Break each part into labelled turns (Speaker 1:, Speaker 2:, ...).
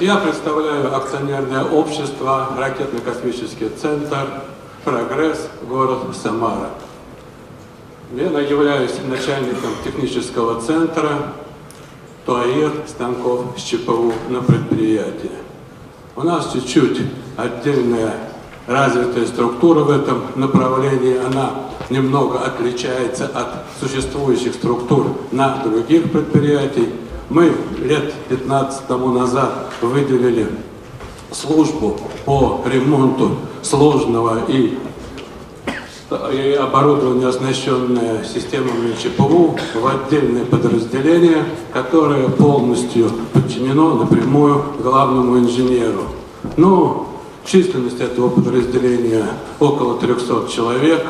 Speaker 1: Я представляю акционерное общество «Ракетно-космический центр «Прогресс», город Самара. Я являюсь начальником технического центра ТОАИР станков с ЧПУ на предприятии. У нас чуть-чуть отдельная развитая структура в этом направлении. Она немного отличается от существующих структур на других предприятиях. Мы лет 15 тому назад выделили службу по ремонту сложного и, и оборудования, оснащенное системами ЧПУ, в отдельное подразделение, которое полностью подчинено напрямую главному инженеру. Ну, численность этого подразделения около 300 человек.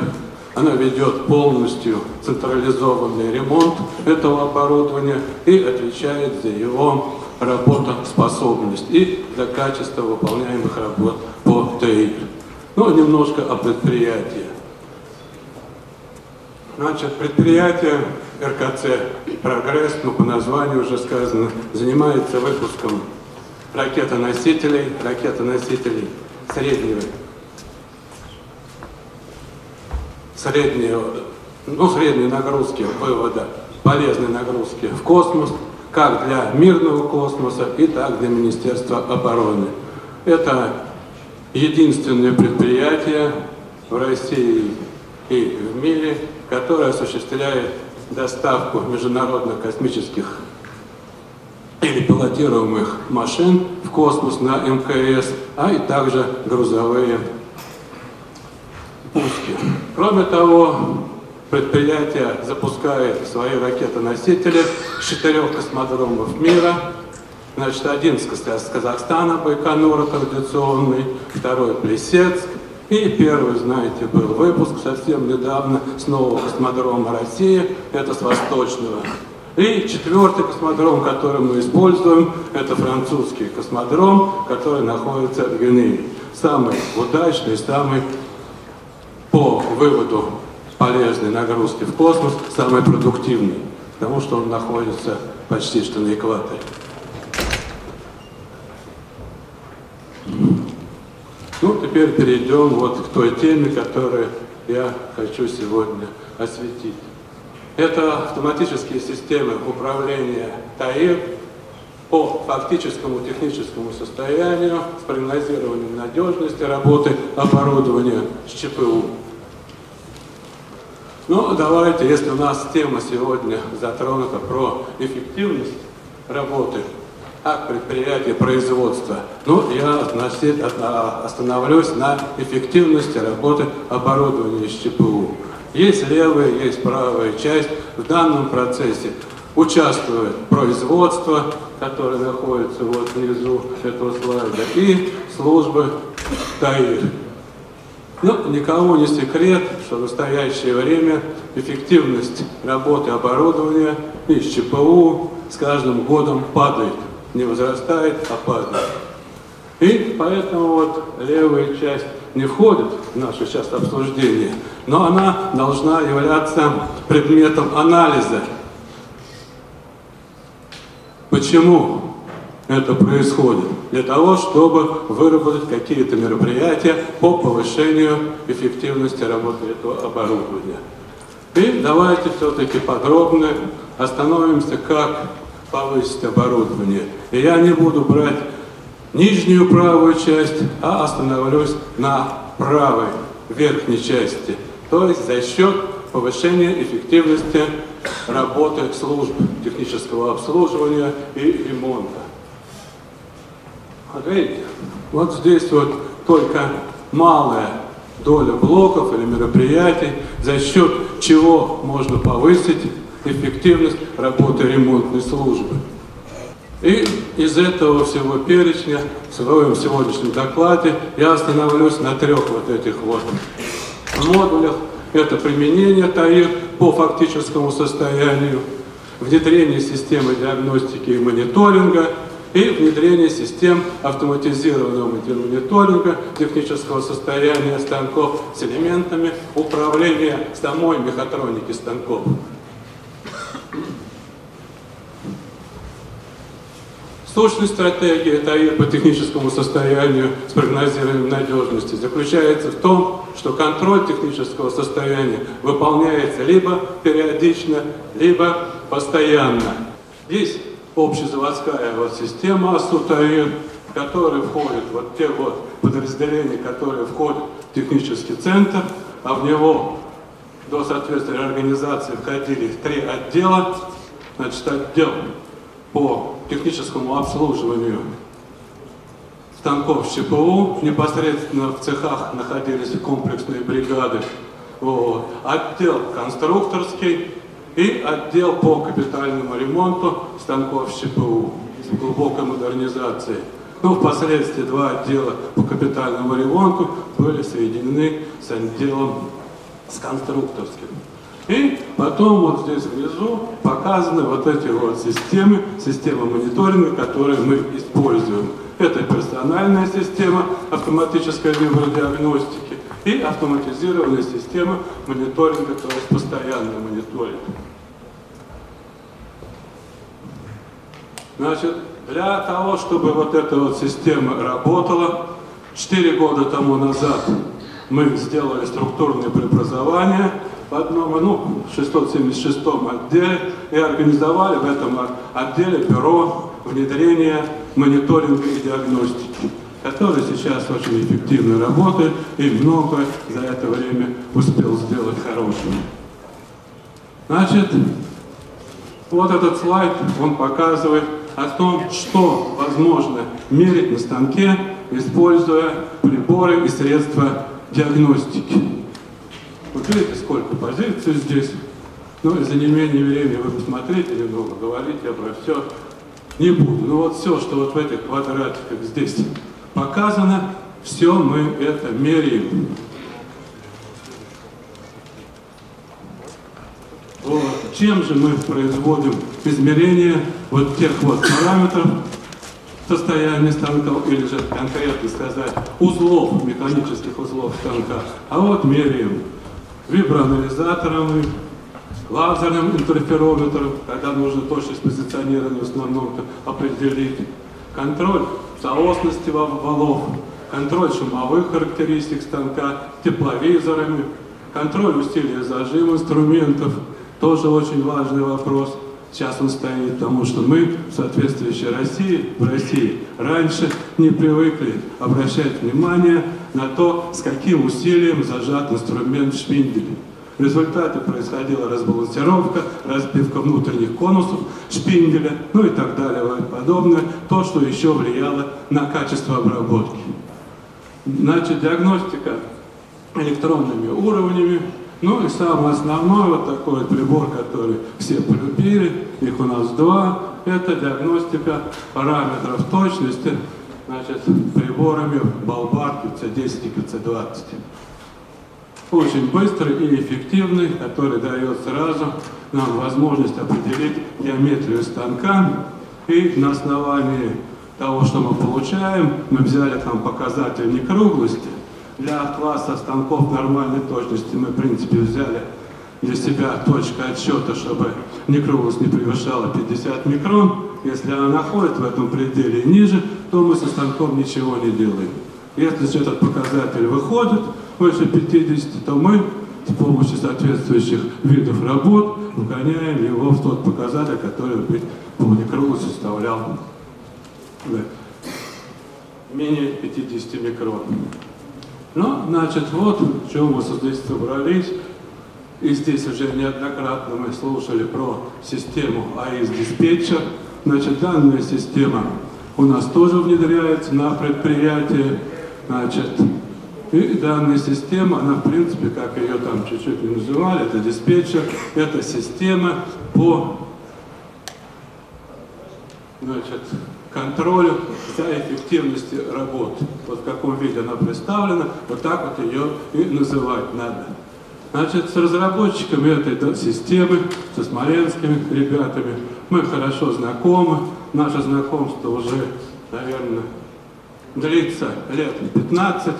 Speaker 1: Она ведет полностью централизованный ремонт этого оборудования и отвечает за его работоспособность и за качество выполняемых работ по ТИР. Ну, немножко о предприятии. Значит, предприятие РКЦ «Прогресс», ну, по названию уже сказано, занимается выпуском ракетоносителей, ракетоносителей среднего среднего, ну, средней нагрузки вывода полезной нагрузки в космос, как для мирного космоса и так для Министерства обороны. Это единственное предприятие в России и в мире, которое осуществляет доставку международных космических или пилотируемых машин в космос на МКС, а и также грузовые. Кроме того, предприятие запускает свои ракетоносители с четырех космодромов мира. Значит, один с Казахстана, Байконура традиционный, второй Плесецк, и первый, знаете, был выпуск совсем недавно с нового космодрома России, это с Восточного. И четвертый космодром, который мы используем, это французский космодром, который находится в Гвинее. Самый удачный, самый выводу полезной нагрузки в космос самый продуктивный, потому что он находится почти что на экваторе. Ну, теперь перейдем вот к той теме, которую я хочу сегодня осветить. Это автоматические системы управления ТАИР по фактическому техническому состоянию с прогнозированием надежности работы оборудования с ЧПУ. Ну, давайте, если у нас тема сегодня затронута про эффективность работы как предприятия производства, ну, я значит, остановлюсь на эффективности работы оборудования с ЧПУ. Есть левая, есть правая часть. В данном процессе участвует производство, которое находится вот внизу этого слайда, и службы ТАИР. Ну, никому не секрет, что в настоящее время эффективность работы оборудования из ЧПУ с каждым годом падает. Не возрастает, а падает. И поэтому вот левая часть не входит в наше сейчас обсуждение, но она должна являться предметом анализа. Почему это происходит для того, чтобы выработать какие-то мероприятия по повышению эффективности работы этого оборудования. И давайте все-таки подробно остановимся, как повысить оборудование. И я не буду брать нижнюю правую часть, а остановлюсь на правой верхней части. То есть за счет повышения эффективности работы служб технического обслуживания и ремонта. Вот видите, вот здесь вот только малая доля блоков или мероприятий, за счет чего можно повысить эффективность работы ремонтной службы. И из этого всего перечня в своем сегодняшнем докладе я остановлюсь на трех вот этих вот модулях. Это применение ТАИР по фактическому состоянию, внедрение системы диагностики и мониторинга и внедрение систем автоматизированного мониторинга технического состояния станков с элементами управления самой мехатроники станков. Сущность стратегии ТАИР по техническому состоянию с прогнозированием надежности заключается в том, что контроль технического состояния выполняется либо периодично, либо постоянно. Здесь общезаводская вот система АСУ-ТАИР, в которой входят вот те вот подразделения, которые входят в технический центр, а в него до соответствия организации входили три отдела. Значит, отдел по техническому обслуживанию станков ЧПУ. Непосредственно в цехах находились комплексные бригады. Вот. Отдел конструкторский и отдел по капитальному ремонту станков ЧПУ с глубокой модернизацией. Ну, впоследствии два отдела по капитальному ремонту были соединены с отделом с конструкторским. И потом вот здесь внизу показаны вот эти вот системы, системы мониторинга, которые мы используем. Это персональная система автоматической вибродиагностики и автоматизированная система мониторинга, то есть постоянный мониторинг. Значит, для того, чтобы вот эта вот система работала, 4 года тому назад мы сделали структурные преобразования в одном, ну, 676 отделе и организовали в этом отделе бюро внедрения мониторинга и диагностики, который сейчас очень эффективно работает и много за это время успел сделать хорошего. Значит, вот этот слайд, он показывает о том, что возможно мерить на станке, используя приборы и средства диагностики. Вот видите, сколько позиций здесь. Ну, за неимение времени вы посмотрите немного, говорить я про все не буду. Но вот все, что вот в этих квадратиках здесь показано, все мы это меряем. Вот. Чем же мы производим измерения вот тех вот параметров, состояние станка, или же конкретно сказать, узлов, механических узлов станка. А вот меряем виброанализатором, лазерным интерферометром, когда нужно точность позиционирования в основном определить, контроль соосности валов, контроль шумовых характеристик станка, тепловизорами, контроль усилия зажима инструментов, тоже очень важный вопрос – Сейчас он стоит, потому что мы, соответствующей России, в России, раньше не привыкли обращать внимание на то, с каким усилием зажат инструмент в. В результате происходила разбалансировка, разбивка внутренних конусов шпинделя, ну и так далее, и подобное. То, что еще влияло на качество обработки. Значит, диагностика электронными уровнями ну и самое основное, вот такой вот прибор, который все полюбили, их у нас два, это диагностика параметров точности, значит, приборами Балбар QC10 и QC20. Очень быстрый и эффективный, который дает сразу нам возможность определить геометрию станка, и на основании того, что мы получаем, мы взяли там показатель некруглости, для класса станков нормальной точности мы, в принципе, взяли для себя точка отсчета, чтобы некруглость не превышала 50 микрон. Если она находит в этом пределе ниже, то мы со станком ничего не делаем. Если этот показатель выходит выше 50, то мы с помощью соответствующих видов работ вгоняем его в тот показатель, который быть по некруглости составлял менее 50 микрон. Ну, значит, вот в чем мы здесь собрались. И здесь уже неоднократно мы слушали про систему АИС-диспетчер. Значит, данная система у нас тоже внедряется на предприятии. Значит, и данная система, она в принципе, как ее там чуть-чуть не называли, это диспетчер, это система по значит, контролю за эффективностью работы. Вот в каком виде она представлена, вот так вот ее и называть надо. Значит, с разработчиками этой системы, со смоленскими ребятами, мы хорошо знакомы. Наше знакомство уже, наверное, длится лет 15.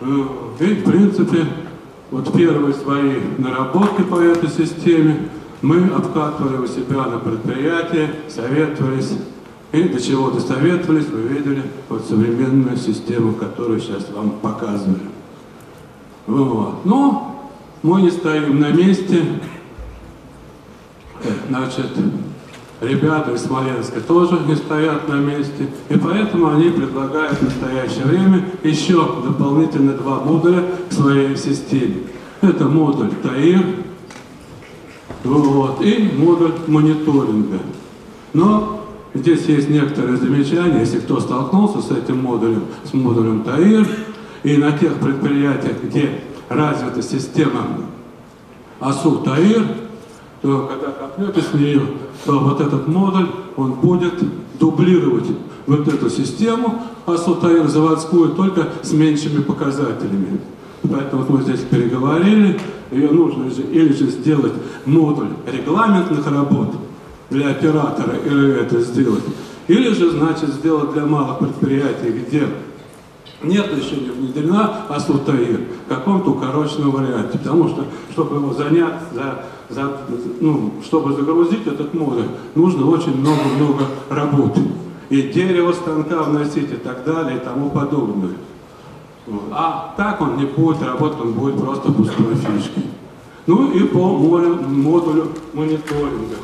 Speaker 1: И, в принципе, вот первые свои наработки по этой системе мы обкатывали у себя на предприятии, советовались И до чего досоветовались, вы видели вот современную систему, которую сейчас вам показываю. Вот. Но мы не стоим на месте. Значит, ребята из Смоленска тоже не стоят на месте, и поэтому они предлагают в настоящее время еще дополнительно два модуля к своей системе. Это модуль ТАИР вот, и модуль мониторинга. Но здесь есть некоторые замечания, если кто столкнулся с этим модулем, с модулем ТАИР, и на тех предприятиях, где развита система АСУ ТАИР, то когда копнете с нее, то вот этот модуль, он будет дублировать вот эту систему АСУ ТАИР заводскую, только с меньшими показателями. Поэтому вот мы здесь переговорили, ее нужно же или же сделать модуль регламентных работ для оператора, или это сделать, или же, значит, сделать для малых предприятий, где нет еще не внедрена АСУТАИР в каком-то укороченном варианте. Потому что, чтобы его занять, за, за, ну, чтобы загрузить этот модуль, нужно очень много-много работы. И дерево станка вносить и так далее и тому подобное. А так он не будет работать, он будет просто пустой фишкой. Ну и по модулю мониторинга.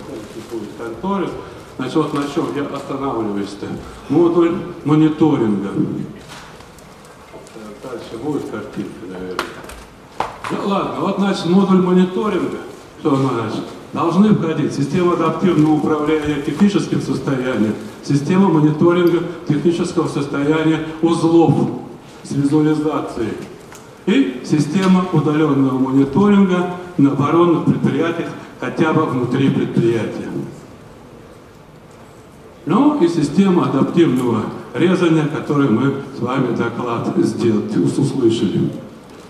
Speaker 1: Конторе. Значит, вот на чем я останавливаюсь-то. Модуль мониторинга. Дальше будет картинка, наверное. Ну ладно, вот значит модуль мониторинга, что значит? Должны входить система адаптивного управления техническим состоянием, система мониторинга технического состояния узлов с визуализацией и система удаленного мониторинга на оборонных предприятиях хотя бы внутри предприятия. Ну и система адаптивного резания, который мы с вами доклад сделать, услышали.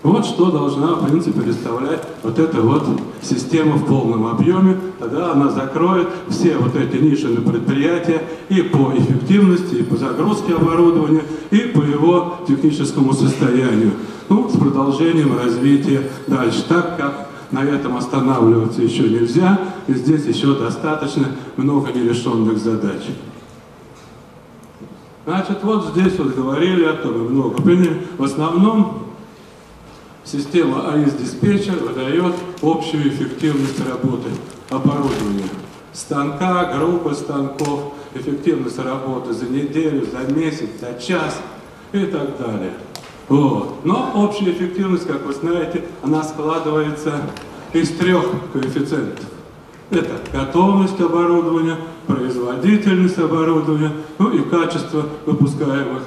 Speaker 1: Вот что должна, в принципе, представлять вот эта вот система в полном объеме. Тогда она закроет все вот эти на предприятия и по эффективности, и по загрузке оборудования, и по его техническому состоянию. Ну, с продолжением развития дальше. Так как на этом останавливаться еще нельзя, и здесь еще достаточно много нерешенных задач. Значит, вот здесь вот говорили о том, много. В основном система АИС-диспетчер выдает общую эффективность работы оборудования. Станка, группы станков, эффективность работы за неделю, за месяц, за час и так далее. Вот. Но общая эффективность, как вы знаете, она складывается из трех коэффициентов. Это готовность оборудования, производительность оборудования, ну и качество выпускаемых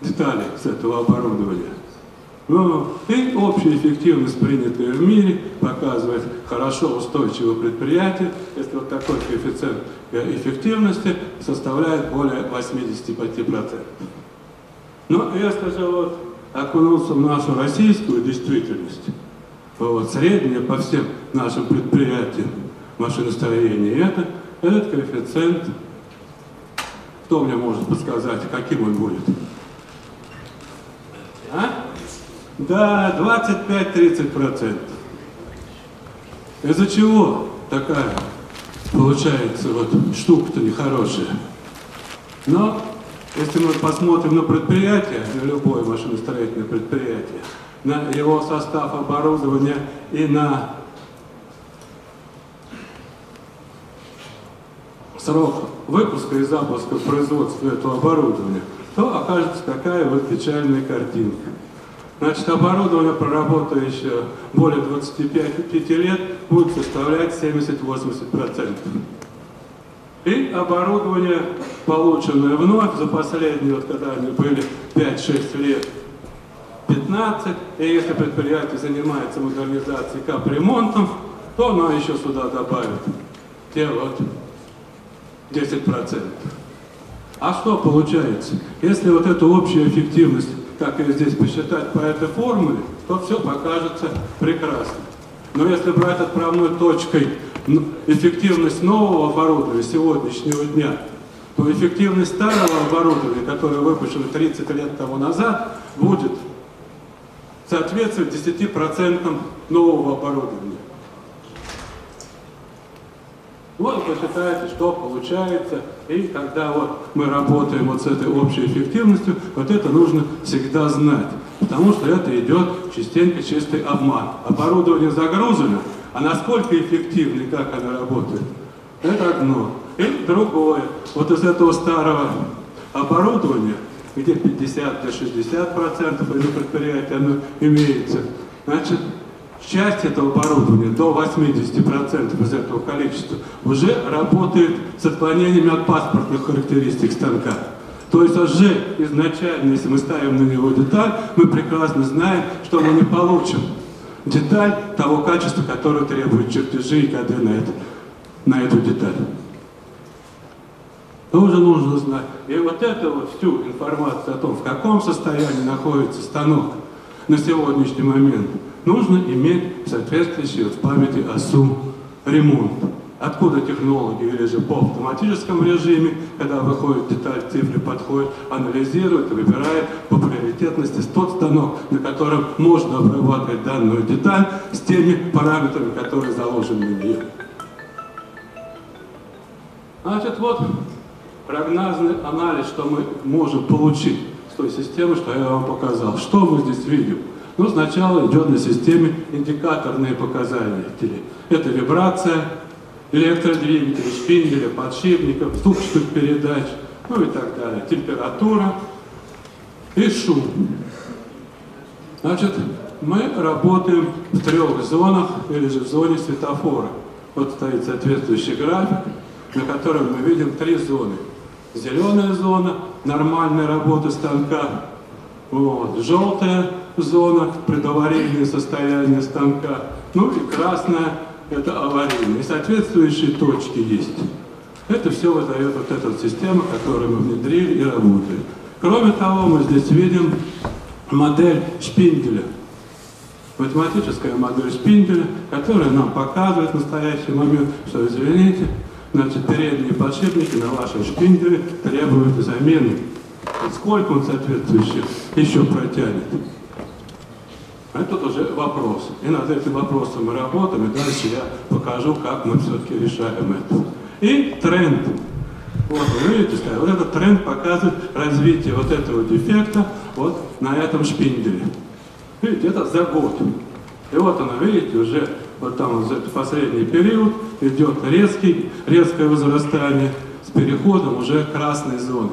Speaker 1: деталей с этого оборудования. Ну, и общая эффективность, принятая в мире, показывает хорошо устойчивое предприятие, если вот такой коэффициент эффективности составляет более 85%. Но я скажу, вот, окунулся в нашу российскую действительность, вот, средняя по всем нашим предприятиям машиностроения, это этот коэффициент, кто мне может подсказать, каким он будет? А? Да, 25-30%. Из-за чего такая получается вот штука-то нехорошая? Но если мы посмотрим на предприятие, на любое машиностроительное предприятие, на его состав оборудования и на срок выпуска и запуска производства этого оборудования, то окажется такая вот печальная картинка. Значит, оборудование, проработающее более 25 лет, будет составлять 70-80%. И оборудование, полученное вновь за последние, вот когда они были 5-6 лет, 15, и если предприятие занимается модернизацией капремонтом, то оно еще сюда добавит те вот 10%. А что получается? Если вот эту общую эффективность, как ее здесь посчитать по этой формуле, то все покажется прекрасно. Но если брать отправной точкой эффективность нового оборудования сегодняшнего дня, то эффективность старого оборудования, которое выпущено 30 лет тому назад, будет соответствовать 10% нового оборудования. Вот посчитайте, что получается. И когда вот мы работаем вот с этой общей эффективностью, вот это нужно всегда знать. Потому что это идет частенько чистый обман. Оборудование загружено, а насколько эффективно и как оно работает, это одно. И другое. Вот из этого старого оборудования, где 50 до 60 процентов предприятия оно имеется, значит, часть этого оборудования, до 80% из этого количества, уже работает с отклонениями от паспортных характеристик станка. То есть уже изначально, если мы ставим на него деталь, мы прекрасно знаем, что мы не получим деталь того качества, которое требует чертежи и коды на, это, на эту деталь. Тоже нужно знать. И вот эту вот всю информацию о том, в каком состоянии находится станок на сегодняшний момент, нужно иметь соответствующий в памяти осу ремонт. Откуда технологи или же по автоматическом режиме, когда выходит деталь, цифры подходят, анализирует и выбирает по приоритетности тот станок, на котором можно обрабатывать данную деталь с теми параметрами, которые заложены на нее. Значит, вот прогнозный анализ, что мы можем получить с той системы, что я вам показал. Что мы здесь видим? Ну, сначала идет на системе индикаторные показатели. Это вибрация, электродвигателя, шпинделя, подшипников, ступчатых передач, ну и так далее. Температура и шум. Значит, мы работаем в трех зонах или же в зоне светофора. Вот стоит соответствующий график, на котором мы видим три зоны. Зеленая зона, нормальная работа станка, вот, желтая зона, предаварийное состояние станка, ну и красная это аварийные. Соответствующие точки есть. Это все выдает вот эта система, которую мы внедрили и работает. Кроме того, мы здесь видим модель шпинделя. Математическая модель шпинделя, которая нам показывает в настоящий момент, что, извините, значит, передние подшипники на вашем шпинделе требуют замены. Сколько он соответствующих еще протянет? Это уже вопрос. И над этим вопросом мы работаем, и дальше я покажу, как мы все-таки решаем это. И тренд. Вот, вы видите, вот этот тренд показывает развитие вот этого дефекта вот на этом шпинделе. Видите, это за год. И вот оно, видите, уже вот там вот этот последний период идет резкий, резкое возрастание с переходом уже красной зоны.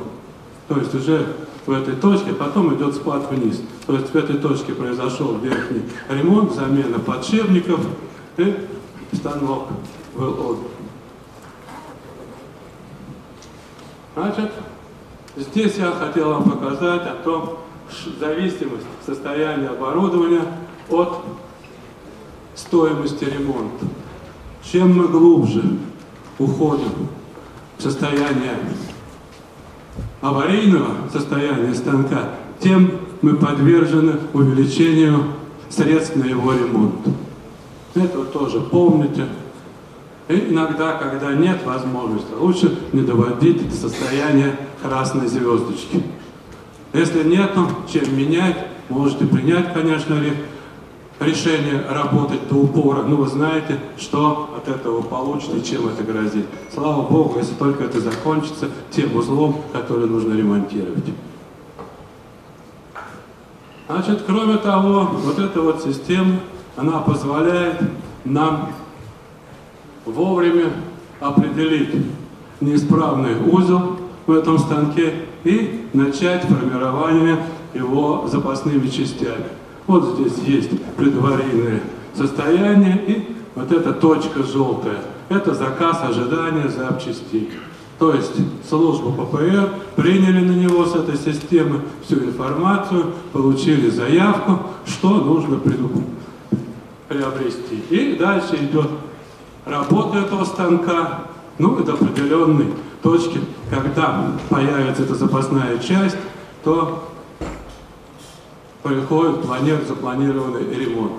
Speaker 1: То есть уже в этой точке, потом идет спад вниз. То есть в этой точке произошел верхний ремонт, замена подшипников и станок был отдан. Значит, здесь я хотел вам показать о том, зависимость состояния оборудования от стоимости ремонта. Чем мы глубже уходим в состояние аварийного состояния станка, тем мы подвержены увеличению средств на его ремонт. Это тоже помните. И иногда, когда нет возможности, лучше не доводить до состояния красной звездочки. Если нет, чем менять, можете принять, конечно решение работать до упора, но вы знаете, что от этого получится и чем это грозит. Слава Богу, если только это закончится тем узлом, который нужно ремонтировать. Значит, кроме того, вот эта вот система, она позволяет нам вовремя определить неисправный узел в этом станке и начать формирование его запасными частями. Вот здесь есть предварительное состояние и вот эта точка желтая. Это заказ ожидания запчастей. То есть служба ППР приняли на него с этой системы всю информацию, получили заявку, что нужно приобрести. И дальше идет работа этого станка, ну и до определенной точки, когда появится эта запасная часть, то происходит планир, запланированный ремонт.